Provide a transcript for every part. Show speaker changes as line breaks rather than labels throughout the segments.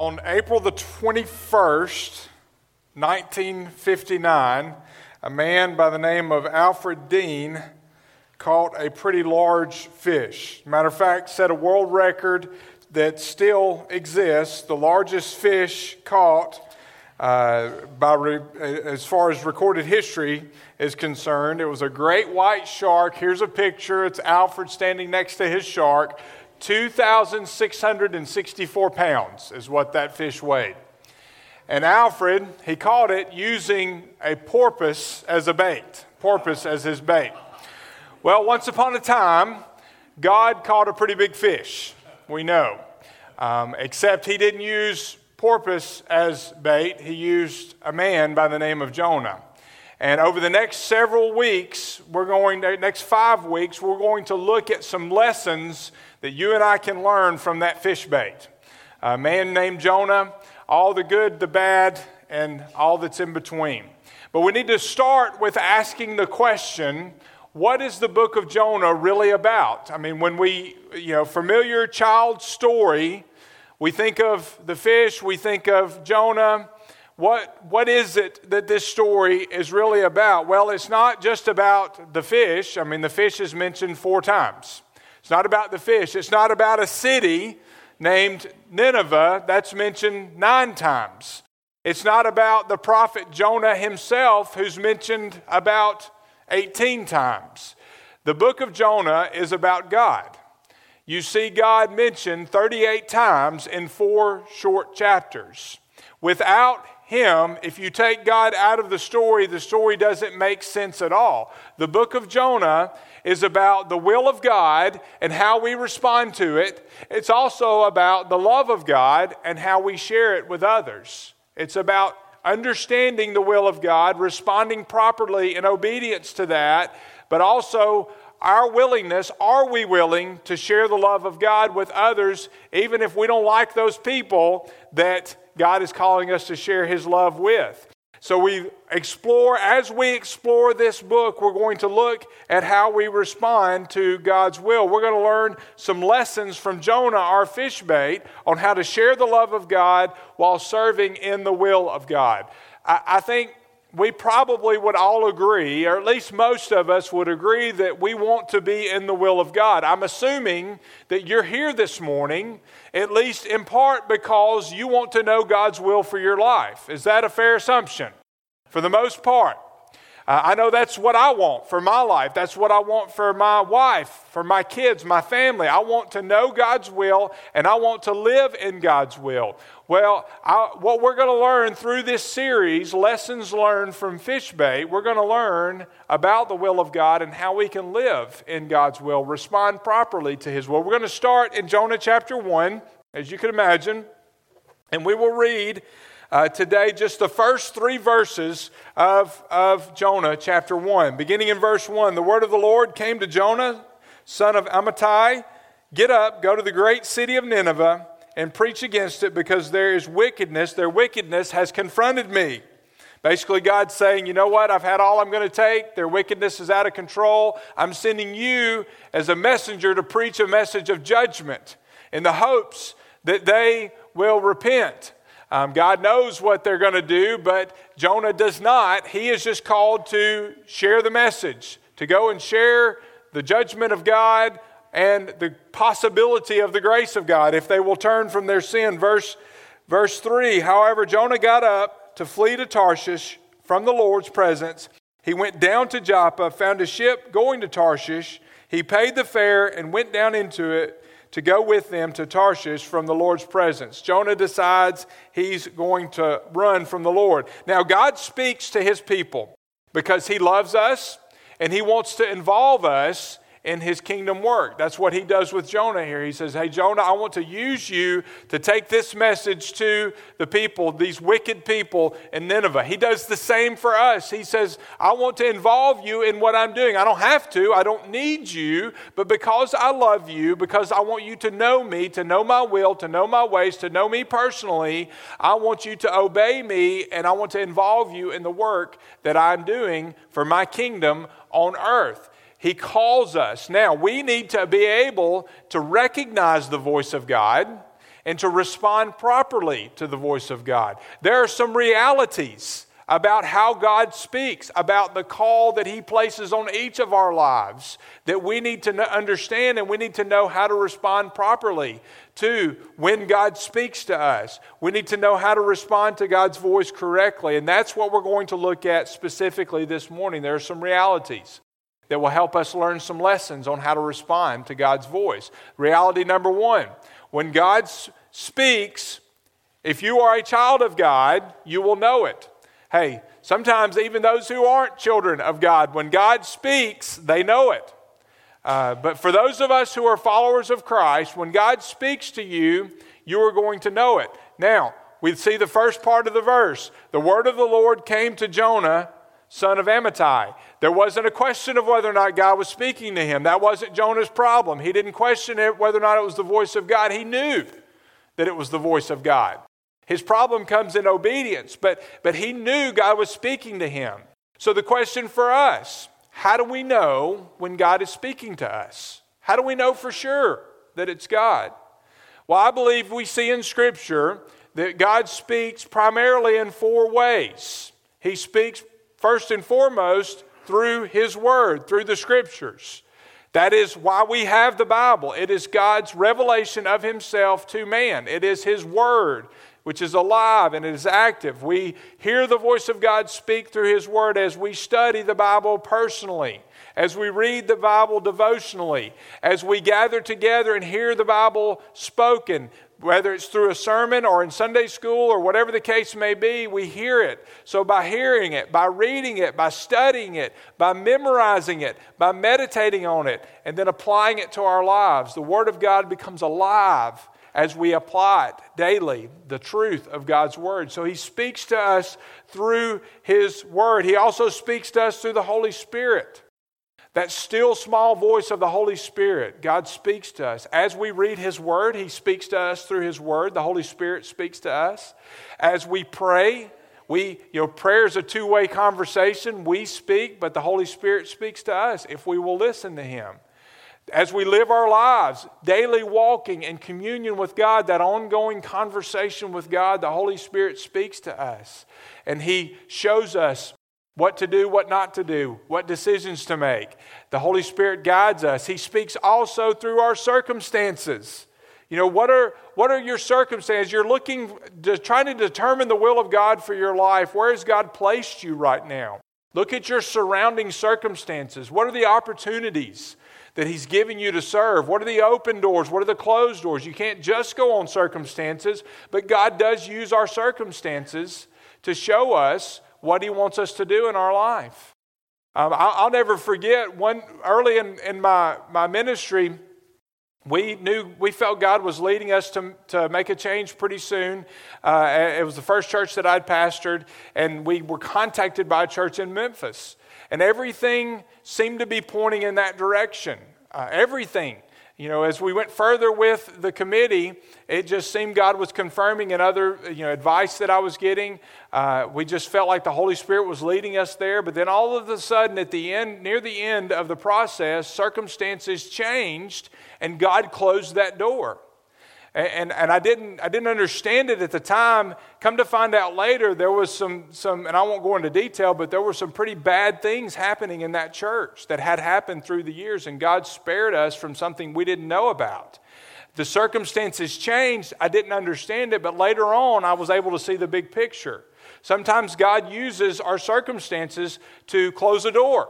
On April the 21st, 1959, a man by the name of Alfred Dean caught a pretty large fish. Matter of fact, set a world record that still exists. The largest fish caught, uh, by re- as far as recorded history is concerned, it was a great white shark. Here's a picture. It's Alfred standing next to his shark. 2,664 pounds is what that fish weighed. And Alfred, he caught it using a porpoise as a bait, porpoise as his bait. Well, once upon a time, God caught a pretty big fish, we know. Um, except he didn't use porpoise as bait, he used a man by the name of Jonah. And over the next several weeks, we're going to, next five weeks, we're going to look at some lessons that you and I can learn from that fish bait. A man named Jonah, all the good, the bad, and all that's in between. But we need to start with asking the question what is the book of Jonah really about? I mean, when we, you know, familiar child story, we think of the fish, we think of Jonah. What, what is it that this story is really about? Well, it's not just about the fish. I mean, the fish is mentioned four times. It's not about the fish. It's not about a city named Nineveh. That's mentioned nine times. It's not about the prophet Jonah himself, who's mentioned about 18 times. The book of Jonah is about God. You see God mentioned 38 times in four short chapters. Without him, if you take God out of the story, the story doesn't make sense at all. The book of Jonah is about the will of God and how we respond to it. It's also about the love of God and how we share it with others. It's about understanding the will of God, responding properly in obedience to that, but also our willingness are we willing to share the love of God with others, even if we don't like those people that God is calling us to share His love with? So we explore, as we explore this book, we're going to look at how we respond to God's will. We're going to learn some lessons from Jonah, our fish bait, on how to share the love of God while serving in the will of God. I, I think we probably would all agree, or at least most of us would agree, that we want to be in the will of God. I'm assuming that you're here this morning, at least in part because you want to know God's will for your life. Is that a fair assumption? For the most part. Uh, I know that's what I want for my life. That's what I want for my wife, for my kids, my family. I want to know God's will and I want to live in God's will. Well, I, what we're going to learn through this series, Lessons Learned from fish Fishbait, we're going to learn about the will of God and how we can live in God's will, respond properly to His will. We're going to start in Jonah chapter 1, as you can imagine, and we will read uh, today just the first three verses of, of Jonah chapter 1. Beginning in verse 1, the word of the Lord came to Jonah, son of Amittai Get up, go to the great city of Nineveh, and preach against it because there is wickedness. Their wickedness has confronted me. Basically, God's saying, you know what? I've had all I'm going to take. Their wickedness is out of control. I'm sending you as a messenger to preach a message of judgment in the hopes that they will repent. Um, God knows what they're going to do, but Jonah does not. He is just called to share the message, to go and share the judgment of God and the possibility of the grace of God if they will turn from their sin. Verse, verse 3 However, Jonah got up to flee to Tarshish from the Lord's presence. He went down to Joppa, found a ship going to Tarshish. He paid the fare and went down into it to go with them to Tarshish from the Lord's presence. Jonah decides he's going to run from the Lord. Now, God speaks to his people because he loves us and he wants to involve us in his kingdom work. That's what he does with Jonah here. He says, Hey, Jonah, I want to use you to take this message to the people, these wicked people in Nineveh. He does the same for us. He says, I want to involve you in what I'm doing. I don't have to, I don't need you, but because I love you, because I want you to know me, to know my will, to know my ways, to know me personally, I want you to obey me and I want to involve you in the work that I'm doing for my kingdom on earth. He calls us. Now, we need to be able to recognize the voice of God and to respond properly to the voice of God. There are some realities about how God speaks, about the call that He places on each of our lives that we need to understand and we need to know how to respond properly to when God speaks to us. We need to know how to respond to God's voice correctly. And that's what we're going to look at specifically this morning. There are some realities that will help us learn some lessons on how to respond to God's voice. Reality number one when God speaks, if you are a child of God, you will know it. Hey, sometimes even those who aren't children of God, when God speaks, they know it. Uh, but for those of us who are followers of Christ, when God speaks to you, you are going to know it. Now, we see the first part of the verse. The word of the Lord came to Jonah, son of Amittai. There wasn't a question of whether or not God was speaking to him. That wasn't Jonah's problem. He didn't question it whether or not it was the voice of God. He knew that it was the voice of God. His problem comes in obedience, but, but he knew God was speaking to him. So the question for us how do we know when God is speaking to us? How do we know for sure that it's God? Well, I believe we see in Scripture that God speaks primarily in four ways. He speaks first and foremost through His Word, through the Scriptures. That is why we have the Bible. It is God's revelation of Himself to man, it is His Word which is alive and it is active. We hear the voice of God speak through His Word as we study the Bible personally, as we read the Bible devotionally, as we gather together and hear the Bible spoken. Whether it's through a sermon or in Sunday school or whatever the case may be, we hear it. So, by hearing it, by reading it, by studying it, by memorizing it, by meditating on it, and then applying it to our lives, the Word of God becomes alive as we apply it daily, the truth of God's Word. So He speaks to us through His Word. He also speaks to us through the Holy Spirit. That still small voice of the Holy Spirit, God speaks to us. As we read His Word, He speaks to us through His Word. The Holy Spirit speaks to us. As we pray, we, you know, prayer is a two way conversation. We speak, but the Holy Spirit speaks to us if we will listen to Him as we live our lives, daily walking in communion with God, that ongoing conversation with God, the Holy Spirit speaks to us. And He shows us what to do, what not to do, what decisions to make. The Holy Spirit guides us. He speaks also through our circumstances. You know, what are, what are your circumstances? You're looking, to, trying to determine the will of God for your life. Where has God placed you right now? Look at your surrounding circumstances. What are the opportunities? that He's giving you to serve? What are the open doors? What are the closed doors? You can't just go on circumstances, but God does use our circumstances to show us what He wants us to do in our life. Um, I'll, I'll, never forget one early in, in my, my ministry. We knew, we felt God was leading us to, to make a change pretty soon. Uh, it was the first church that I'd pastored, and we were contacted by a church in Memphis. And everything seemed to be pointing in that direction. Uh, everything. You know, as we went further with the committee, it just seemed God was confirming and other, you know, advice that I was getting. Uh, we just felt like the Holy Spirit was leading us there. But then all of a sudden, at the end, near the end of the process, circumstances changed and God closed that door and, and I, didn't, I didn't understand it at the time. Come to find out later, there was some, some, and I won't go into detail, but there were some pretty bad things happening in that church that had happened through the years, and God spared us from something we didn't know about. The circumstances changed. I didn't understand it, but later on, I was able to see the big picture. Sometimes God uses our circumstances to close a door.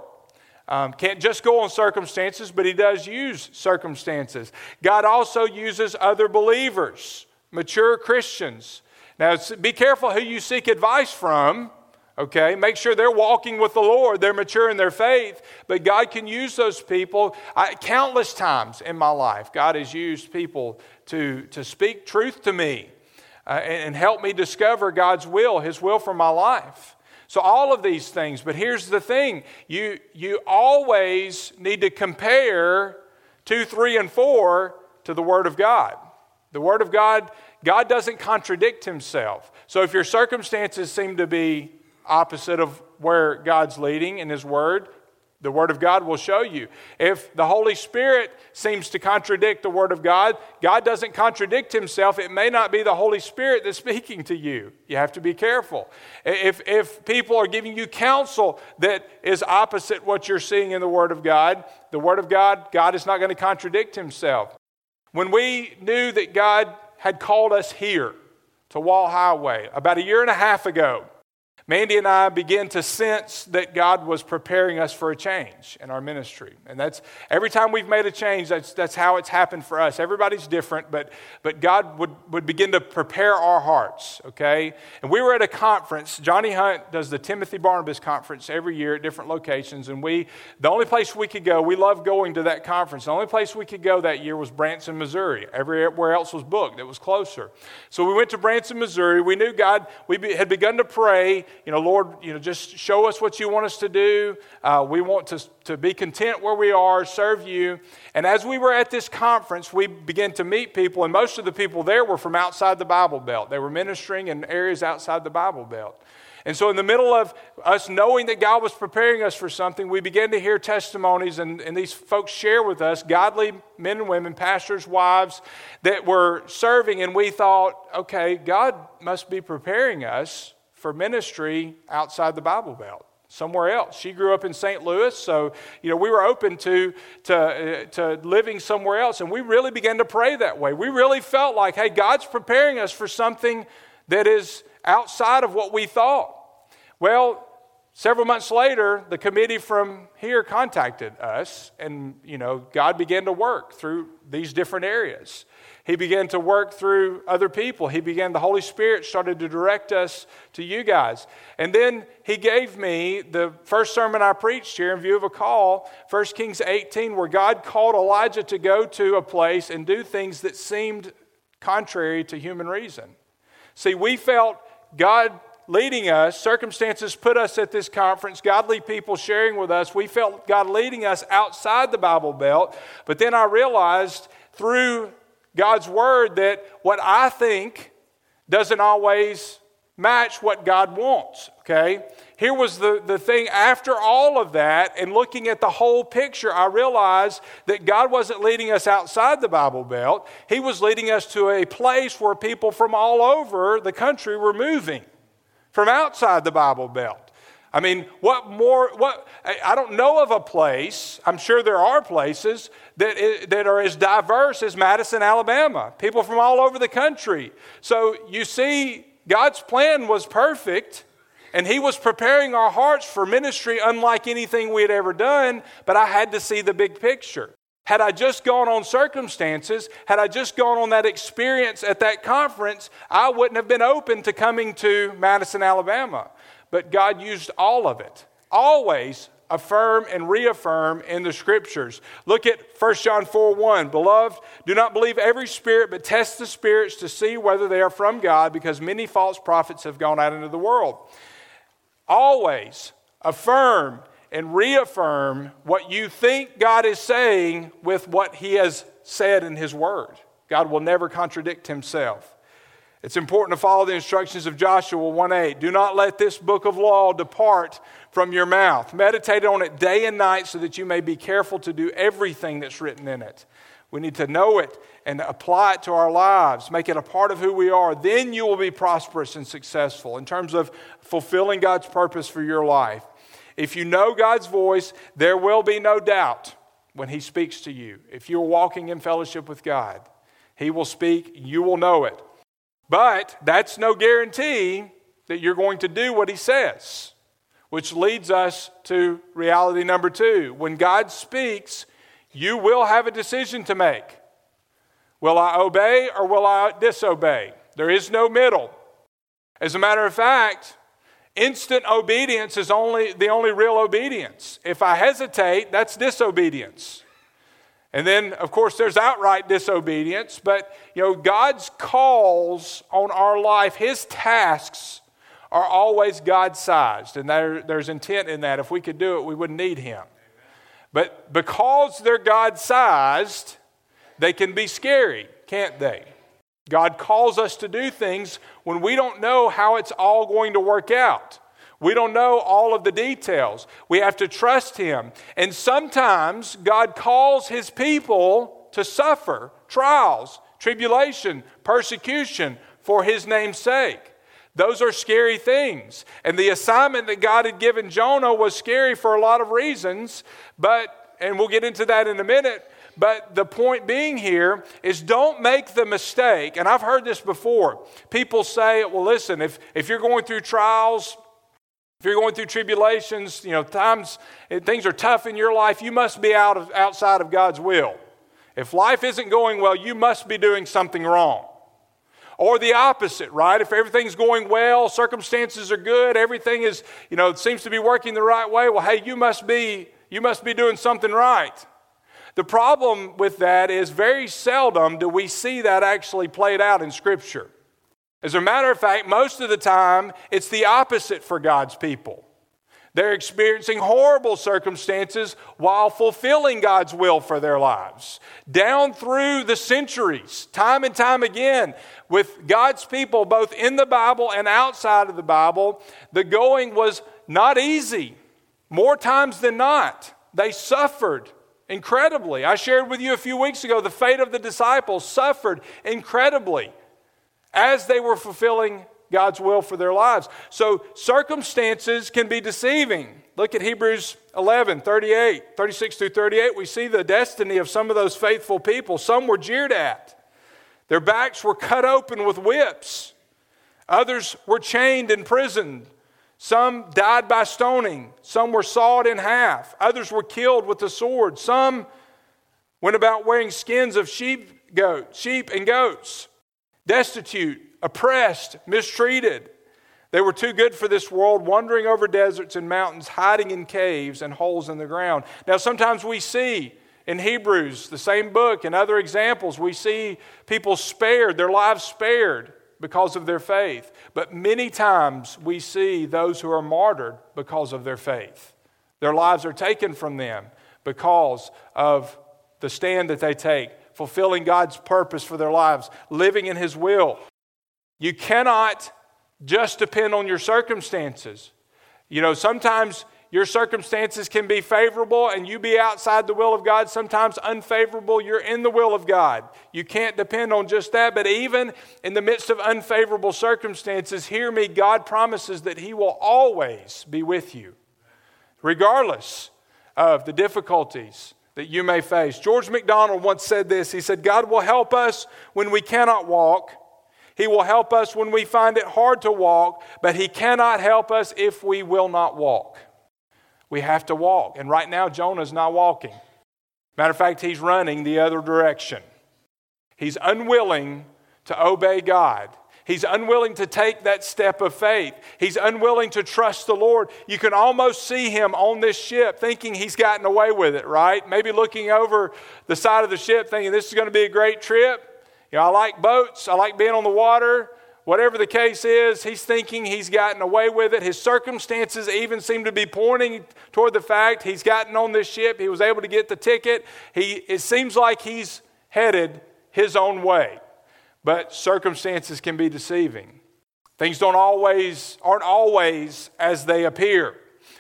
Um, can't just go on circumstances, but he does use circumstances. God also uses other believers, mature Christians. Now, be careful who you seek advice from. Okay, make sure they're walking with the Lord, they're mature in their faith, but God can use those people. I, countless times in my life, God has used people to, to speak truth to me uh, and, and help me discover God's will, His will for my life. So, all of these things. But here's the thing you, you always need to compare 2, 3, and 4 to the Word of God. The Word of God, God doesn't contradict Himself. So, if your circumstances seem to be opposite of where God's leading in His Word, The Word of God will show you. If the Holy Spirit seems to contradict the Word of God, God doesn't contradict Himself. It may not be the Holy Spirit that's speaking to you. You have to be careful. If, if people are giving you counsel that is opposite what you're seeing in the Word of God, the Word of God, God is not going to contradict Himself. When we knew that God had called us here to Wall Highway about a year and a half ago, Mandy and I began to sense that God was preparing us for a change in our ministry. And that's every time we've made a change, that's, that's how it's happened for us. Everybody's different, but, but God would, would begin to prepare our hearts, okay? And we were at a conference. Johnny Hunt does the Timothy Barnabas conference every year at different locations. And we, the only place we could go, we love going to that conference. The only place we could go that year was Branson, Missouri. Everywhere else was booked, it was closer. So we went to Branson, Missouri. We knew God, we had begun to pray you know, Lord, you know, just show us what you want us to do. Uh, we want to, to be content where we are, serve you. And as we were at this conference, we began to meet people, and most of the people there were from outside the Bible Belt. They were ministering in areas outside the Bible Belt. And so, in the middle of us knowing that God was preparing us for something, we began to hear testimonies, and, and, these folks share with us godly men and women, pastors, wives, that were serving. And we thought, okay, God must be preparing us for ministry outside the Bible Belt somewhere else. She grew up in St. Louis, so you know we were open to to uh, to living somewhere else, and we really began to pray that way. We really felt like, hey, God's preparing us for something that is outside of what we thought. Well, several months later, the committee from here contacted us, and you know God began to work through these different areas. He began to work through other people. He began, the Holy Spirit started to direct us to you guys. And then he gave me the first sermon I preached here in view of a call, 1 Kings 18, where God called Elijah to go to a place and do things that seemed contrary to human reason. See, we felt God leading us, circumstances put us at this conference, godly people sharing with us. We felt God leading us outside the Bible Belt, but then I realized through God's word that what I think doesn't always match what God wants, okay? Here was the, the thing after all of that, and looking at the whole picture, I realized that God wasn't leading us outside the Bible Belt. He was leading us to a place where people from all over the country were moving from outside the Bible Belt. I mean, what more? What I don't know of a place. I'm sure there are places that that are as diverse as Madison, Alabama. People from all over the country. So you see, God's plan was perfect, and He was preparing our hearts for ministry unlike anything we had ever done. But I had to see the big picture. Had I just gone on circumstances, had I just gone on that experience at that conference, I wouldn't have been open to coming to Madison, Alabama but God used all of it. Always affirm and reaffirm in the scriptures. Look at 1 John 4 1. Beloved, do not believe every spirit, but test the spirits to see whether they are from God, because many false prophets have gone out into the world. Always affirm and reaffirm what you think God is saying with what He has said in His Word. God will never contradict Himself. It's important to follow the instructions of Joshua 1:8. Do not let this book of law depart from your mouth. Meditate on it day and night so that you may be careful to do everything that's written in it. We need to know it and apply it to our lives, make it a part of who we are. Then you will be prosperous and successful in terms of fulfilling God's purpose for your life. If you know God's voice, there will be no doubt when He speaks to you. If you're walking in fellowship with God, He will speak, you will know it. But that's no guarantee that you're going to do what he says, which leads us to reality number two. When God speaks, you will have a decision to make. Will I obey or will I disobey? There is no middle. As a matter of fact, instant obedience is only the only real obedience. If I hesitate, that's disobedience. And then, of course, there's outright disobedience, but you know, God's calls on our life, His tasks are always God sized, and there, there's intent in that. If we could do it, we wouldn't need Him. But because they're God sized, they can be scary, can't they? God calls us to do things when we don't know how it's all going to work out. We don't know all of the details. We have to trust Him. And sometimes God calls His people to suffer trials, tribulation, persecution for His name's sake. Those are scary things. And the assignment that God had given Jonah was scary for a lot of reasons, but, and we'll get into that in a minute. But the point being here is don't make the mistake, and I've heard this before. People say, well, listen, if, if you're going through trials, if you're going through tribulations, you know, times things are tough in your life, you must be out of, outside of God's will. If life isn't going well, you must be doing something wrong. Or the opposite, right? If everything's going well, circumstances are good, everything is, you know, seems to be working the right way, well, hey, you must be you must be doing something right. The problem with that is very seldom do we see that actually played out in Scripture. As a matter of fact, most of the time, it's the opposite for God's people. They're experiencing horrible circumstances while fulfilling God's will for their lives. Down through the centuries, time and time again, with God's people, both in the Bible and outside of the Bible, the going was not easy. More times than not, they suffered incredibly. I shared with you a few weeks ago the fate of the disciples suffered incredibly as they were fulfilling God's will for their lives. So circumstances can be deceiving. Look at Hebrews 11, 38, 36 through 38. We see the destiny of some of those faithful people. Some were jeered at, their backs were cut open with whips, others were chained and imprisoned. Some died by stoning, some were sawed in half, others were killed with the sword. Some went about wearing skins of sheep, goat, sheep and goats, destitute, oppressed, mistreated. They were too good for this world, wandering over deserts and mountains, hiding in caves and holes in the ground. Now, sometimes we see in Hebrews, the same book, and other examples, we see people spared, their lives spared because of their faith. But many times we see those who are martyred because of their faith. Their lives are taken from them because of the stand that they take, fulfilling God's purpose for their lives, living in His will. You cannot just depend on your circumstances. You know, sometimes your circumstances can be favorable and you be outside the will of God, sometimes unfavorable. You're in the will of God. You can't depend on just that, but even in the midst of unfavorable circumstances, hear me, God promises that He will always be with you, regardless of the difficulties that you may face. George MacDonald once said this He said, God will help us when we cannot walk he will help us when we find it hard to walk, but He cannot help us if we will not walk. We have to walk. And right now, Jonah's not walking. Matter of fact, he's running the other direction. He's unwilling to obey God. He's unwilling to take that step of faith. He's unwilling to trust the Lord. You can almost see him on this ship thinking he's gotten away with it, right? Maybe looking over the side of the ship thinking this is going to be a great trip. You know, I like boats, I like being on the water. Whatever the case is, he's thinking he's gotten away with it. His circumstances even seem to be pointing toward the fact he's gotten on this ship. He was able to get the ticket. He, it seems like he's headed his own way. But circumstances can be deceiving. Things don't always, aren't always as they appear,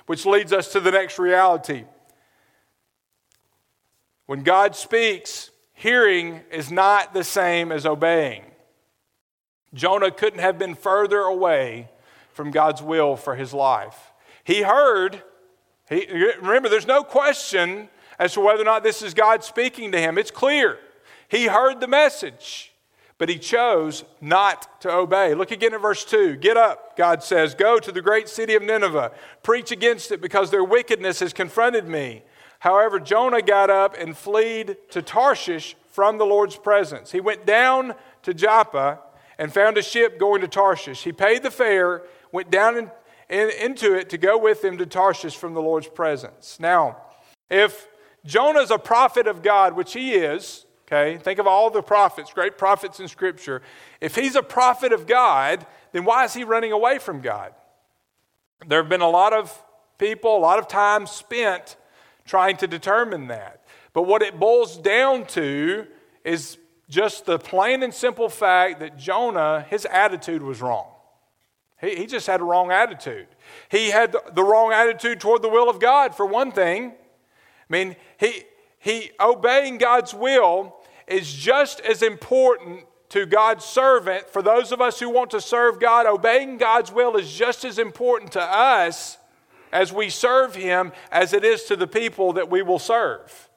which leads us to the next reality. When God speaks, hearing is not the same as obeying. Jonah couldn't have been further away from God's will for his life. He heard, he, remember, there's no question as to whether or not this is God speaking to him. It's clear. He heard the message, but he chose not to obey. Look again at verse 2. Get up, God says. Go to the great city of Nineveh. Preach against it because their wickedness has confronted me. However, Jonah got up and fled to Tarshish from the Lord's presence. He went down to Joppa and found a ship going to Tarshish. He paid the fare, went down in, in, into it to go with him to Tarshish from the Lord's presence. Now, if Jonah's a prophet of God, which he is, okay, think of all the prophets, great prophets in Scripture. If he's a prophet of God, then why is he running away from God? There have been a lot of people, a lot of time spent trying to determine that. But what it boils down to is just the plain and simple fact that Jonah, his attitude was wrong. He, he just had a wrong attitude. He had the wrong attitude toward the will of God, for one thing. I mean, he, he obeying God's will is just as important to God's servant. For those of us who want to serve God, obeying God's will is just as important to us as we serve Him as it is to the people that we will serve.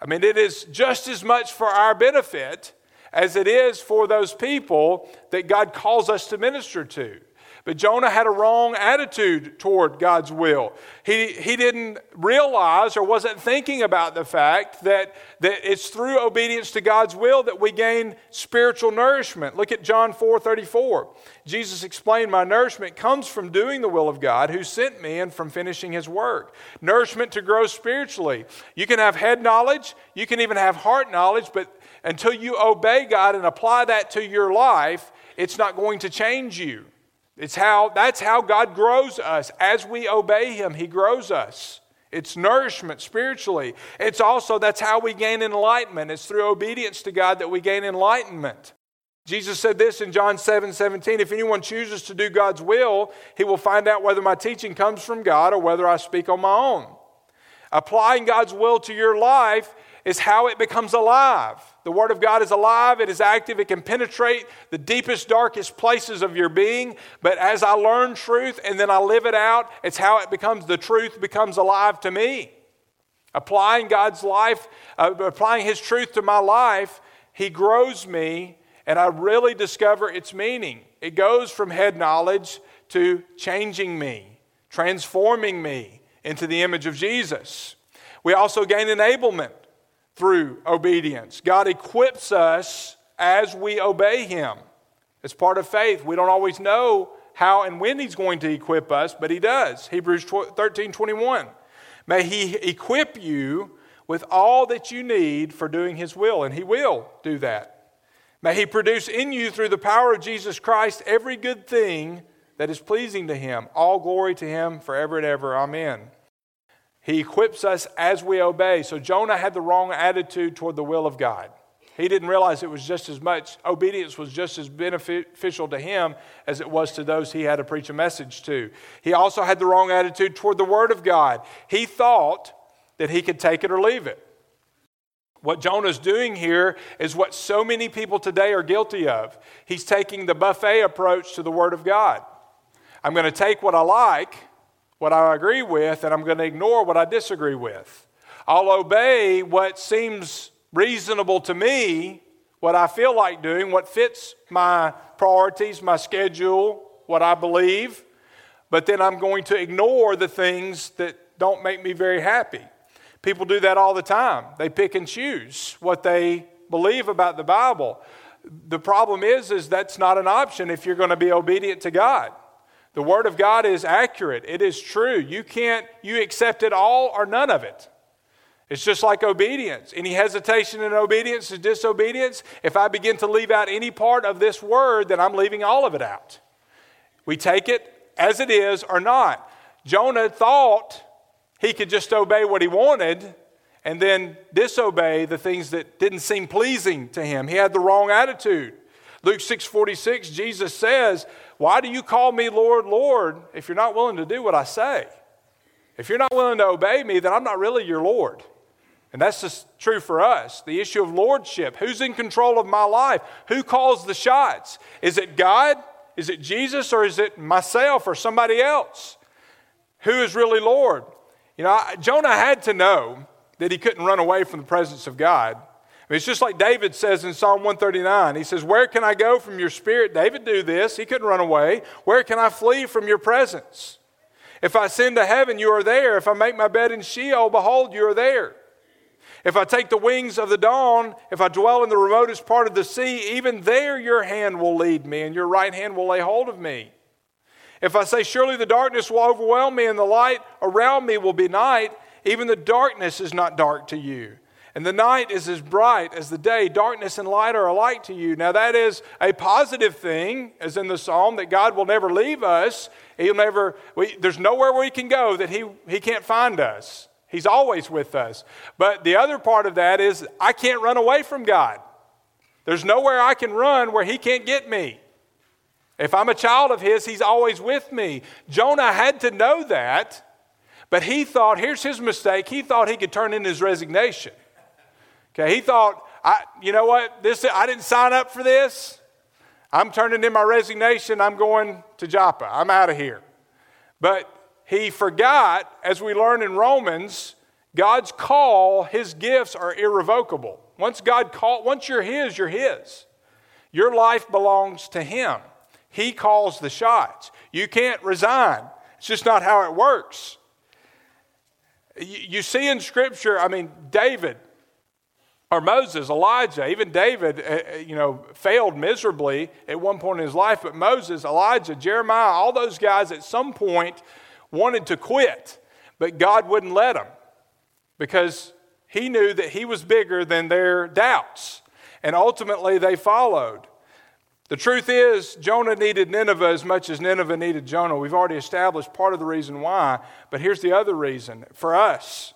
I mean, it is just as much for our benefit as it is for those people that God calls us to minister to. But Jonah had a wrong attitude toward God's will. He, he didn't realize or wasn't thinking about the fact that, that it's through obedience to God's will that we gain spiritual nourishment. Look at John 4 34. Jesus explained, My nourishment comes from doing the will of God who sent me and from finishing his work. Nourishment to grow spiritually. You can have head knowledge, you can even have heart knowledge, but until you obey God and apply that to your life, it's not going to change you. It's how, that's how God grows us. As we obey Him, He grows us. It's nourishment spiritually. It's also, that's how we gain enlightenment. It's through obedience to God that we gain enlightenment. Jesus said this in John 7 17 If anyone chooses to do God's will, he will find out whether my teaching comes from God or whether I speak on my own. Applying God's will to your life is how it becomes alive. The Word of God is alive, it is active, it can penetrate the deepest, darkest places of your being. But as I learn truth and then I live it out, it's how it becomes, the truth becomes alive to me. Applying God's life, uh, applying His truth to my life, He grows me and I really discover its meaning. It goes from head knowledge to changing me, transforming me into the image of Jesus. We also gain enablement through obedience. God equips us as we obey Him. It's part of faith. We don't always know how and when He's going to equip us, but He does. Hebrews 13 21. May He equip you with all that you need for doing His will, and He will do that. May He produce in you through the power of Jesus Christ every good thing that is pleasing to Him. All glory to Him forever and ever. Amen. He equips us as we obey. So Jonah had the wrong attitude toward the will of God. He didn't realize it was just as much, obedience was just as beneficial to him as it was to those he had to preach a message to. He also had the wrong attitude toward the Word of God. He thought that he could take it or leave it. What Jonah's doing here is what so many people today are guilty of. He's taking the buffet approach to the Word of God. I'm going to take what I like what I agree with, and I'm going to ignore what I disagree with. I'll obey what seems reasonable to me, what I feel like doing, what fits my priorities, my schedule, what I believe, but then I'm going to ignore the things that don't make me very happy. People do that all the time. They pick and choose what they believe about the Bible. The problem is is that's not an option if you're going to be obedient to God. The Word of God is accurate, it is true. You can't, you accept it all or none of it. It's just like obedience. Any hesitation in obedience is disobedience. If I begin to leave out any part of this word, then I'm leaving all of it out. We take it as it is or not. Jonah thought he could just obey what he wanted and then disobey the things that didn't seem pleasing to him. He had the wrong attitude. Luke 6:46 Jesus says, "Why do you call me Lord, Lord if you're not willing to do what I say? If you're not willing to obey me, then I'm not really your Lord." And that's just true for us. The issue of lordship. Who's in control of my life? Who calls the shots? Is it God? Is it Jesus? Or is it myself or somebody else? Who is really Lord? You know, Jonah had to know that he couldn't run away from the presence of God. It's just like David says in Psalm 139. He says, Where can I go from your spirit? David do this. He couldn't run away. Where can I flee from your presence? If I ascend to heaven, you are there. If I make my bed in Sheol, behold, you are there. If I take the wings of the dawn, if I dwell in the remotest part of the sea, even there your hand will lead me, and your right hand will lay hold of me. If I say, Surely the darkness will overwhelm me, and the light around me will be night, even the darkness is not dark to you. And the night is as bright as the day. Darkness and light are alike to you. Now, that is a positive thing, as in the psalm, that God will never leave us. He'll never, we, there's nowhere we can go that he, he can't find us. He's always with us. But the other part of that is I can't run away from God. There's nowhere I can run where He can't get me. If I'm a child of His, He's always with me. Jonah had to know that, but he thought, here's his mistake, he thought he could turn in his resignation. Okay, he thought, I, you know what, this, I didn't sign up for this. I'm turning in my resignation. I'm going to Joppa. I'm out of here. But he forgot, as we learn in Romans, God's call, his gifts are irrevocable. Once God call, once you're his, you're his. Your life belongs to him. He calls the shots. You can't resign. It's just not how it works. You see in Scripture, I mean, David, or Moses, Elijah, even David, uh, uh, you know, failed miserably at one point in his life, but Moses, Elijah, Jeremiah, all those guys at some point wanted to quit, but God wouldn't let them because he knew that he was bigger than their doubts. And ultimately, they followed. The truth is, Jonah needed Nineveh as much as Nineveh needed Jonah. We've already established part of the reason why, but here's the other reason. For us,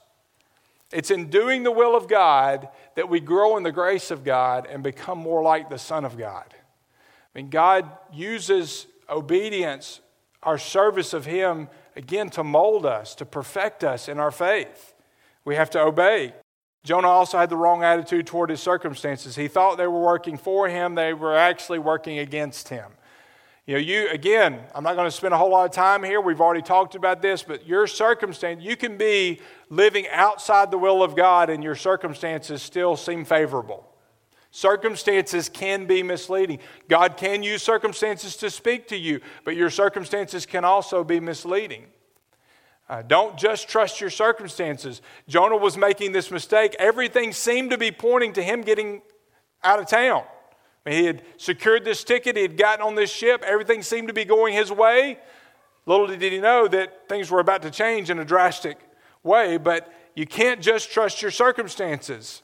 it's in doing the will of God that we grow in the grace of God and become more like the Son of God. I mean, God uses obedience, our service of Him, again, to mold us, to perfect us in our faith. We have to obey. Jonah also had the wrong attitude toward his circumstances. He thought they were working for him, they were actually working against him. You know, you, again, I'm not going to spend a whole lot of time here. We've already talked about this, but your circumstance, you can be living outside the will of God and your circumstances still seem favorable. Circumstances can be misleading. God can use circumstances to speak to you, but your circumstances can also be misleading. Uh, don't just trust your circumstances. Jonah was making this mistake. Everything seemed to be pointing to him getting out of town. I mean, he had secured this ticket, he had gotten on this ship, everything seemed to be going his way. Little did he know that things were about to change in a drastic way, but you can't just trust your circumstances.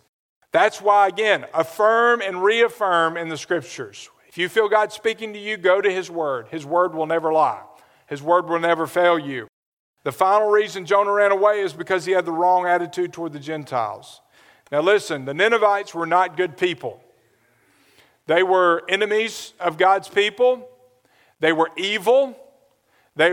That's why, again, affirm and reaffirm in the scriptures. If you feel God speaking to you, go to His Word. His Word will never lie, His Word will never fail you. The final reason Jonah ran away is because he had the wrong attitude toward the Gentiles. Now, listen, the Ninevites were not good people. They were enemies of God's people, they were evil, they,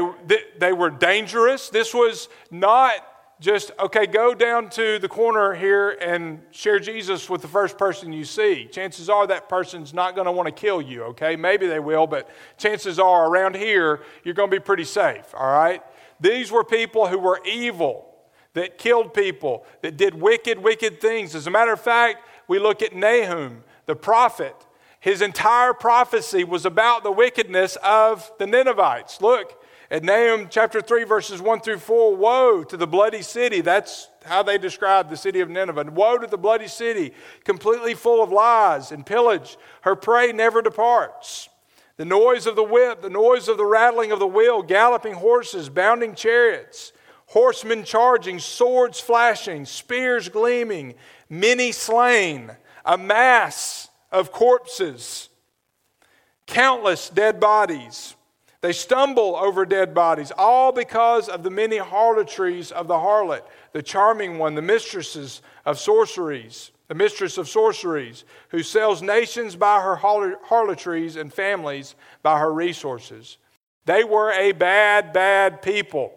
they were dangerous. This was not just, okay, go down to the corner here and share Jesus with the first person you see. Chances are that person's not going to want to kill you, okay? Maybe they will, but chances are around here, you're going to be pretty safe, all right? These were people who were evil, that killed people, that did wicked, wicked things. As a matter of fact, we look at Nahum, the prophet. His entire prophecy was about the wickedness of the Ninevites. Look at Nahum chapter 3, verses 1 through 4. Woe to the bloody city. That's how they describe the city of Nineveh. Woe to the bloody city, completely full of lies and pillage. Her prey never departs. The noise of the whip, the noise of the rattling of the wheel, galloping horses, bounding chariots, horsemen charging, swords flashing, spears gleaming, many slain, a mass of corpses, countless dead bodies. They stumble over dead bodies, all because of the many harlotries of the harlot, the charming one, the mistresses of sorceries the mistress of sorceries, who sells nations by her harlotries and families by her resources. They were a bad, bad people.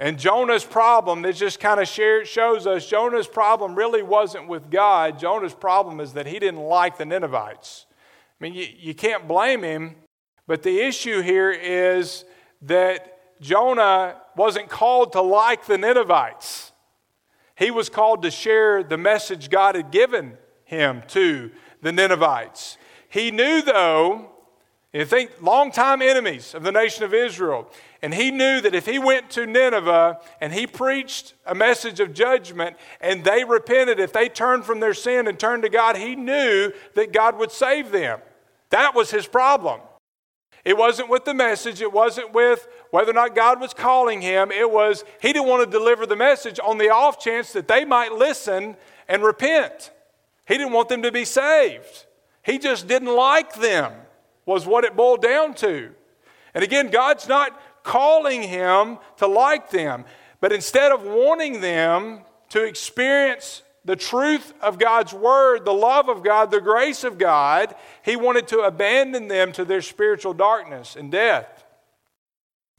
And Jonah's problem, this just kind of shows us Jonah's problem really wasn't with God. Jonah's problem is that he didn't like the Ninevites. I mean, you, you can't blame him, but the issue here is that Jonah wasn't called to like the Ninevites. He was called to share the message God had given him to the Ninevites. He knew, though, you think longtime enemies of the nation of Israel, and he knew that if he went to Nineveh and he preached a message of judgment and they repented, if they turned from their sin and turned to God, he knew that God would save them. That was his problem. It wasn't with the message, it wasn't with whether or not God was calling him. It was he didn't want to deliver the message on the off chance that they might listen and repent. He didn't want them to be saved. He just didn't like them, was what it boiled down to. And again, God's not calling him to like them, but instead of wanting them to experience the truth of God's word, the love of God, the grace of God, he wanted to abandon them to their spiritual darkness and death.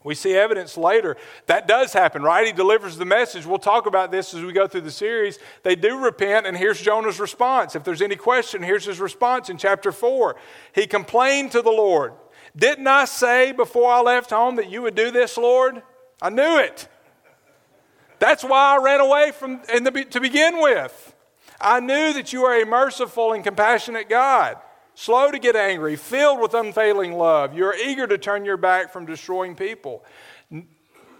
We see evidence later. That does happen, right? He delivers the message. We'll talk about this as we go through the series. They do repent, and here's Jonah's response. If there's any question, here's his response in chapter 4. He complained to the Lord Didn't I say before I left home that you would do this, Lord? I knew it. That's why I ran away from in the, to begin with. I knew that you are a merciful and compassionate God slow to get angry, filled with unfailing love. You're eager to turn your back from destroying people.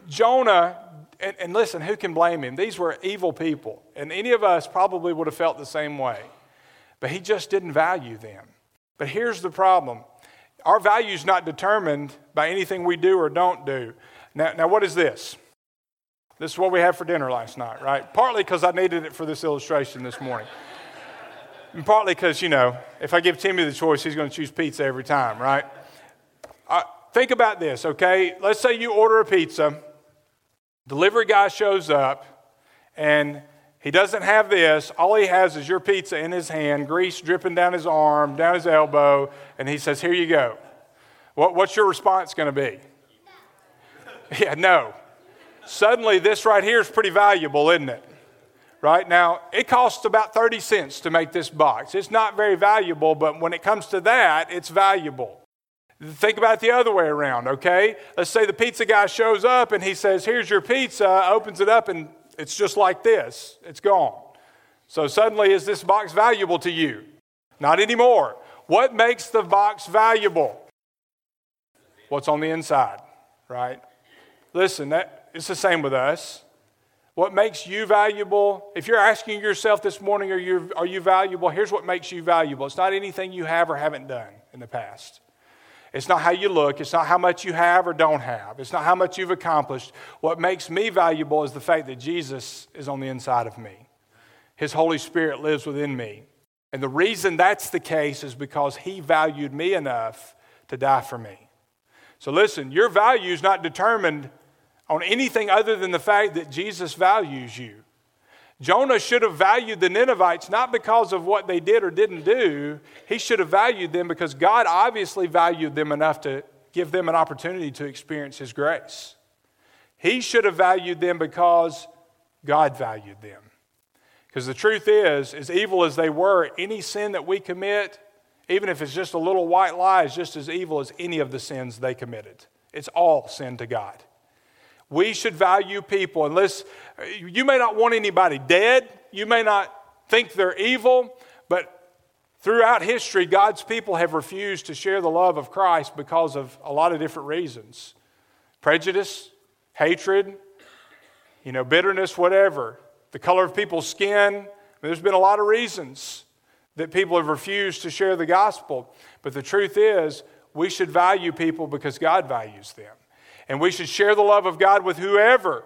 Jonah, and, and, listen, who can blame him? These were evil people, and any of us probably would have felt the same way. But he just didn't value them. But here's the problem our value is not determined by anything we do or don't do. Now, now what is this? This is what we had for dinner last night, right? Partly because I needed it for this illustration this morning. And partly because, you know, if I give Timmy the choice, he's going to choose pizza every time, right? Uh, think about this, okay? Let's say you order a pizza, delivery guy shows up, and he doesn't have this. All he has is your pizza in his hand, grease dripping down his arm, down his elbow, and he says, Here you go. What, what's your response going to be? Yeah, no. Suddenly, this right here is pretty valuable, isn't it? right? Now, it costs about 30 cents to make this box. It's not very valuable, but when it comes to that, it's valuable. Think about it the other way around, okay? Let's say the pizza guy shows up and he says, Here's your pizza, opens it up, and it's just like this. It's gone. So suddenly, is this box valuable to you? Not anymore. What makes the box valuable? What's on the inside, right? Listen, that, it's the same with us. What makes you valuable? If you're asking yourself this morning, are you, are you valuable? Here's what makes you valuable it's not anything you have or haven't done in the past. It's not how you look. It's not how much you have or don't have. It's not how much you've accomplished. What makes me valuable is the fact that Jesus is on the inside of me. His Holy Spirit lives within me. And the reason that's the case is because He valued me enough to die for me. So listen, your value is not determined on anything other than the fact that Jesus values you. Jonah should have valued the Ninevites not because of what they did or didn't do. He should have valued them because God obviously valued them enough to give them an opportunity to experience His grace. He should have valued them because God valued them. Because the truth is, as evil as they were, any sin that we commit, even if it's just a little white lie, is just as evil as any of the sins they committed. It's all sin to God. We should value people. Unless you may not want anybody dead, you may not think they're evil, but throughout history, God's people have refused to share the love of Christ because of a lot of different reasons prejudice, hatred, you know, bitterness, whatever, the color of people's skin. There's been a lot of reasons that people have refused to share the gospel. But the truth is, we should value people because God values them. And we should share the love of God with whoever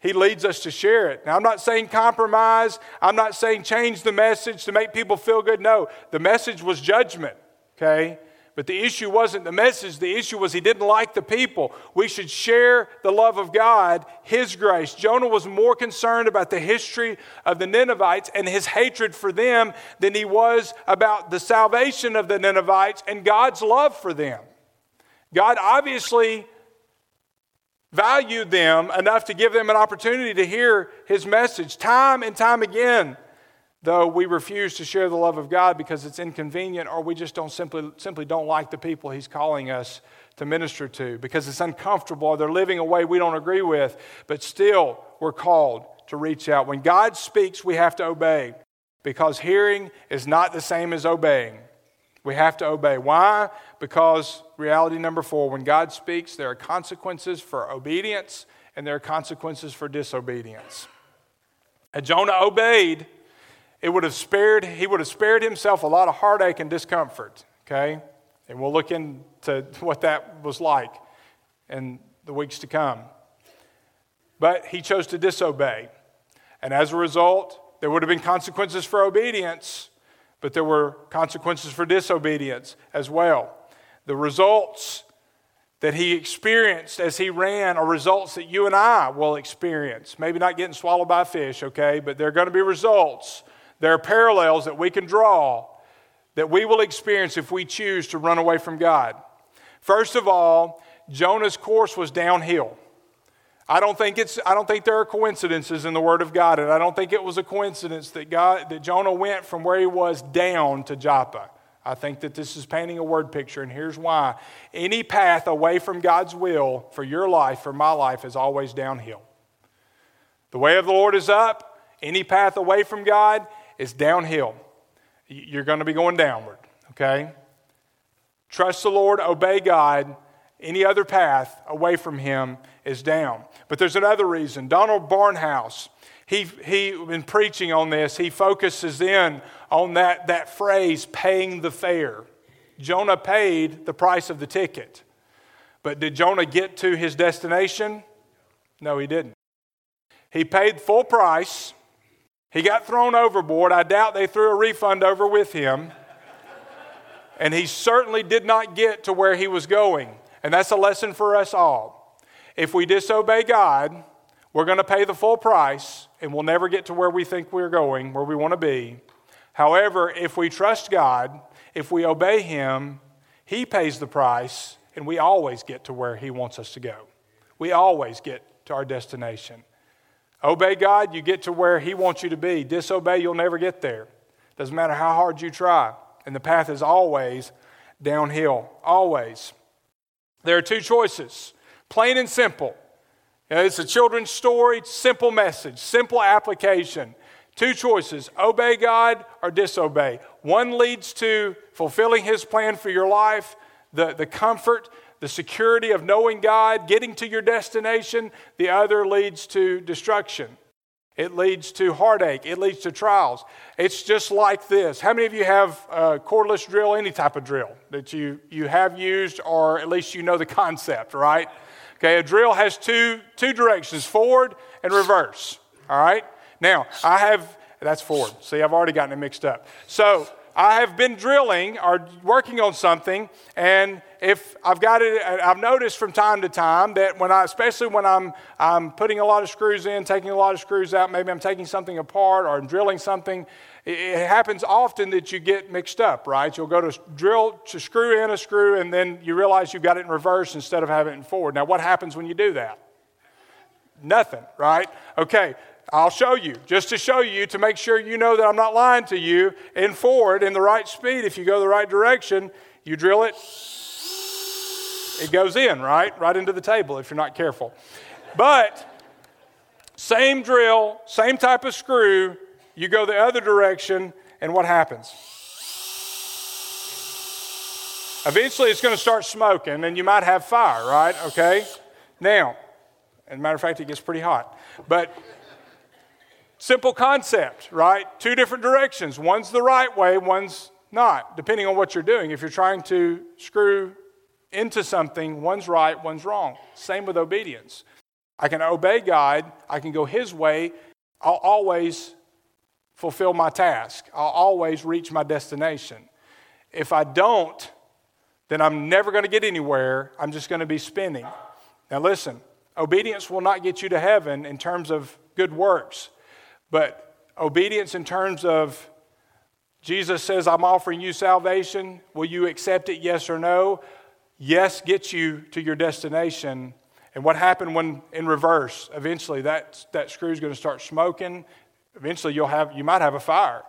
He leads us to share it. Now, I'm not saying compromise. I'm not saying change the message to make people feel good. No, the message was judgment, okay? But the issue wasn't the message, the issue was he didn't like the people. We should share the love of God, his grace. Jonah was more concerned about the history of the Ninevites and his hatred for them than he was about the salvation of the Ninevites and God's love for them. God obviously valued them enough to give them an opportunity to hear his message time and time again. Though we refuse to share the love of God because it's inconvenient, or we just don't simply, simply don't like the people he's calling us to minister to because it's uncomfortable or they're living a way we don't agree with, but still we're called to reach out. When God speaks, we have to obey because hearing is not the same as obeying. We have to obey. Why? Because reality number four when God speaks, there are consequences for obedience and there are consequences for disobedience. Had Jonah obeyed, it would have spared, he would have spared himself a lot of heartache and discomfort. Okay? And we'll look into what that was like in the weeks to come. But he chose to disobey. And as a result, there would have been consequences for obedience but there were consequences for disobedience as well. The results that he experienced as he ran are results that you and I will experience. Maybe not getting swallowed by a fish, okay, but there are going to be results. There are parallels that we can draw that we will experience if we choose to run away from God. First of all, Jonah's course was downhill. I don't think it's I don't think there are coincidences in the word of God and I don't think it was a coincidence that God that Jonah went from where he was down to Joppa. I think that this is painting a word picture, and here's why. Any path away from God's will for your life, for my life, is always downhill. The way of the Lord is up. Any path away from God is downhill. You're going to be going downward, okay? Trust the Lord, obey God. Any other path away from Him is down. But there's another reason. Donald Barnhouse, he, he been preaching on this. He focuses in on that, that phrase, paying the fare. Jonah paid the price of the ticket. But did Jonah get to his destination? No, he didn't. He paid full price. He got thrown overboard. I doubt they threw a refund over with him. and he certainly did not get to where he was going. And that's a lesson for us all. If we disobey God, we're going to pay the full price and we'll never get to where we think we're going, where we want to be. However, if we trust God, if we obey Him, He pays the price and we always get to where He wants us to go. We always get to our destination. Obey God, you get to where He wants you to be. Disobey, you'll never get there. Doesn't matter how hard you try. And the path is always downhill. Always. There are two choices plain and simple. You know, it's a children's story, simple message, simple application. Two choices obey God or disobey. One leads to fulfilling His plan for your life, the, the comfort, the security of knowing God, getting to your destination. The other leads to destruction. It leads to heartache. It leads to trials. It's just like this. How many of you have a cordless drill, any type of drill that you, you have used, or at least you know the concept, right? Okay, a drill has two, two directions forward and reverse. All right? Now, I have, that's forward. See, I've already gotten it mixed up. So, I have been drilling or working on something, and if I've got it, I've noticed from time to time that when I, especially when I'm, I'm putting a lot of screws in, taking a lot of screws out, maybe I'm taking something apart or I'm drilling something, it happens often that you get mixed up, right? You'll go to drill to screw in a screw, and then you realize you've got it in reverse instead of having it in forward. Now, what happens when you do that? Nothing, right? Okay, I'll show you, just to show you, to make sure you know that I'm not lying to you. In forward, in the right speed, if you go the right direction, you drill it, it goes in, right? Right into the table if you're not careful. But, same drill, same type of screw, you go the other direction, and what happens? Eventually, it's going to start smoking, and you might have fire, right? Okay? Now, as a matter of fact, it gets pretty hot. But Simple concept, right? Two different directions. One's the right way, one's not, depending on what you're doing. If you're trying to screw into something, one's right, one's wrong. Same with obedience. I can obey God, I can go His way, I'll always fulfill my task, I'll always reach my destination. If I don't, then I'm never going to get anywhere. I'm just going to be spinning. Now, listen, obedience will not get you to heaven in terms of good works. But obedience in terms of Jesus says, I'm offering you salvation. Will you accept it, yes or no? Yes gets you to your destination. And what happened when in reverse? Eventually, that, that screw is going to start smoking. Eventually, you'll have, you might have a fire.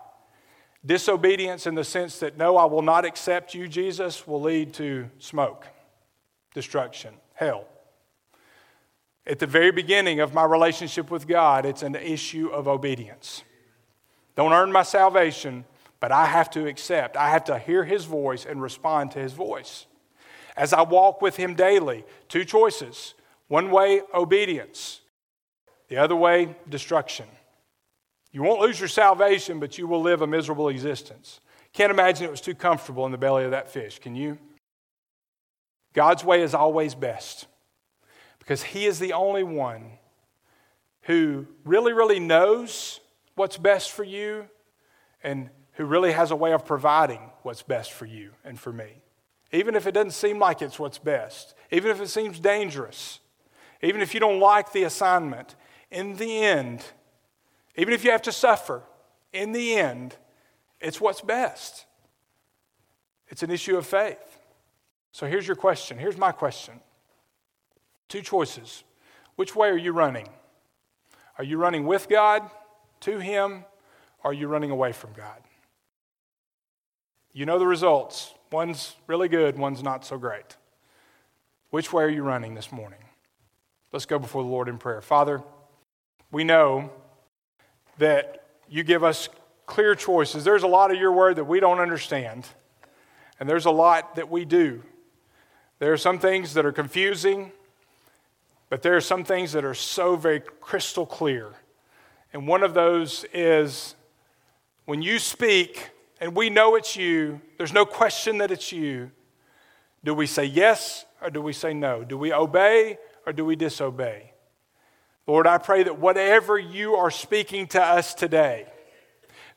Disobedience in the sense that, no, I will not accept you, Jesus, will lead to smoke, destruction, hell. At the very beginning of my relationship with God, it's an issue of obedience. Don't earn my salvation, but I have to accept. I have to hear His voice and respond to His voice. As I walk with Him daily, two choices one way, obedience, the other way, destruction. You won't lose your salvation, but you will live a miserable existence. Can't imagine it was too comfortable in the belly of that fish, can you? God's way is always best because He is the only one who really, really knows what's best for you and who really has a way of providing what's best for you and for me. even if it doesn't seem like it's what's best, even if it seems dangerous, even if you don't like the assignment, in the end, even if you have to suffer, in the end, it's what's best. It's an issue of faith. So here's your question. Here's my question two choices. Which way are you running? Are you running with God, to Him, or are you running away from God? You know the results. One's really good, one's not so great. Which way are you running this morning? Let's go before the Lord in prayer. Father, we know that you give us clear choices. There's a lot of your word that we don't understand, and there's a lot that we do. There are some things that are confusing, but there are some things that are so very crystal clear. And one of those is when you speak, and we know it's you, there's no question that it's you. Do we say yes or do we say no? Do we obey or do we disobey? Lord, I pray that whatever you are speaking to us today,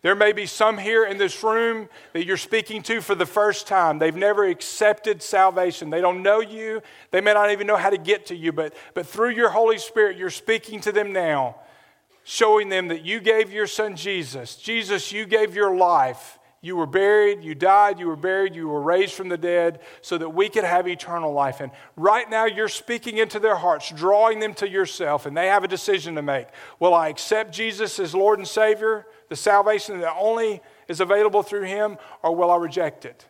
there may be some here in this room that you're speaking to for the first time. They've never accepted salvation. They don't know you. They may not even know how to get to you, but, but through your Holy Spirit, you're speaking to them now, showing them that you gave your son Jesus. Jesus, you gave your life you were buried, you died, you were buried, you were raised from the dead so that we could have eternal life. And right now, you're speaking into their hearts, drawing them to yourself, and they have a decision to make. Will I accept Jesus as Lord and Savior, the salvation that only is available through Him, or will I reject it?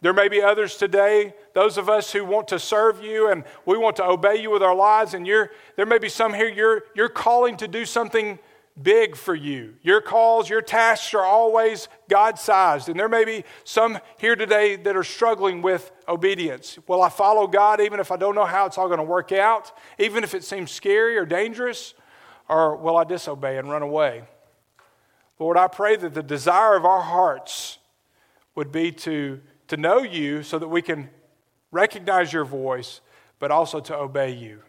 There may be others today, those of us who want to serve you and we want to obey you with our lives, and you're, there may be some here, you're, you're calling to do something big for you. Your calls, your tasks are always God sized. And there may be some here today that are struggling with obedience. Will I follow God even if I don't know how it's all going to work out, even if it seems scary or dangerous? Or will I disobey and run away? Lord, I pray that the desire of our hearts would be to, to know you so that we can recognize your voice, but also to obey you.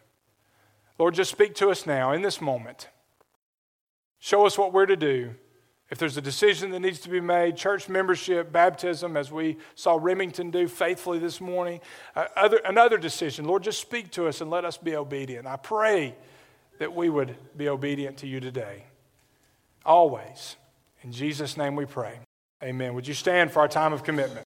Lord, just speak to us now in this moment. Show us what we're to do. If there's a decision that needs to be made, church membership, baptism, as we saw Remington do faithfully this morning, uh, other, another decision, Lord, just speak to us and let us be obedient. I pray that we would be obedient to you today. Always. In Jesus' name we pray. Amen. Would you stand for our time of commitment?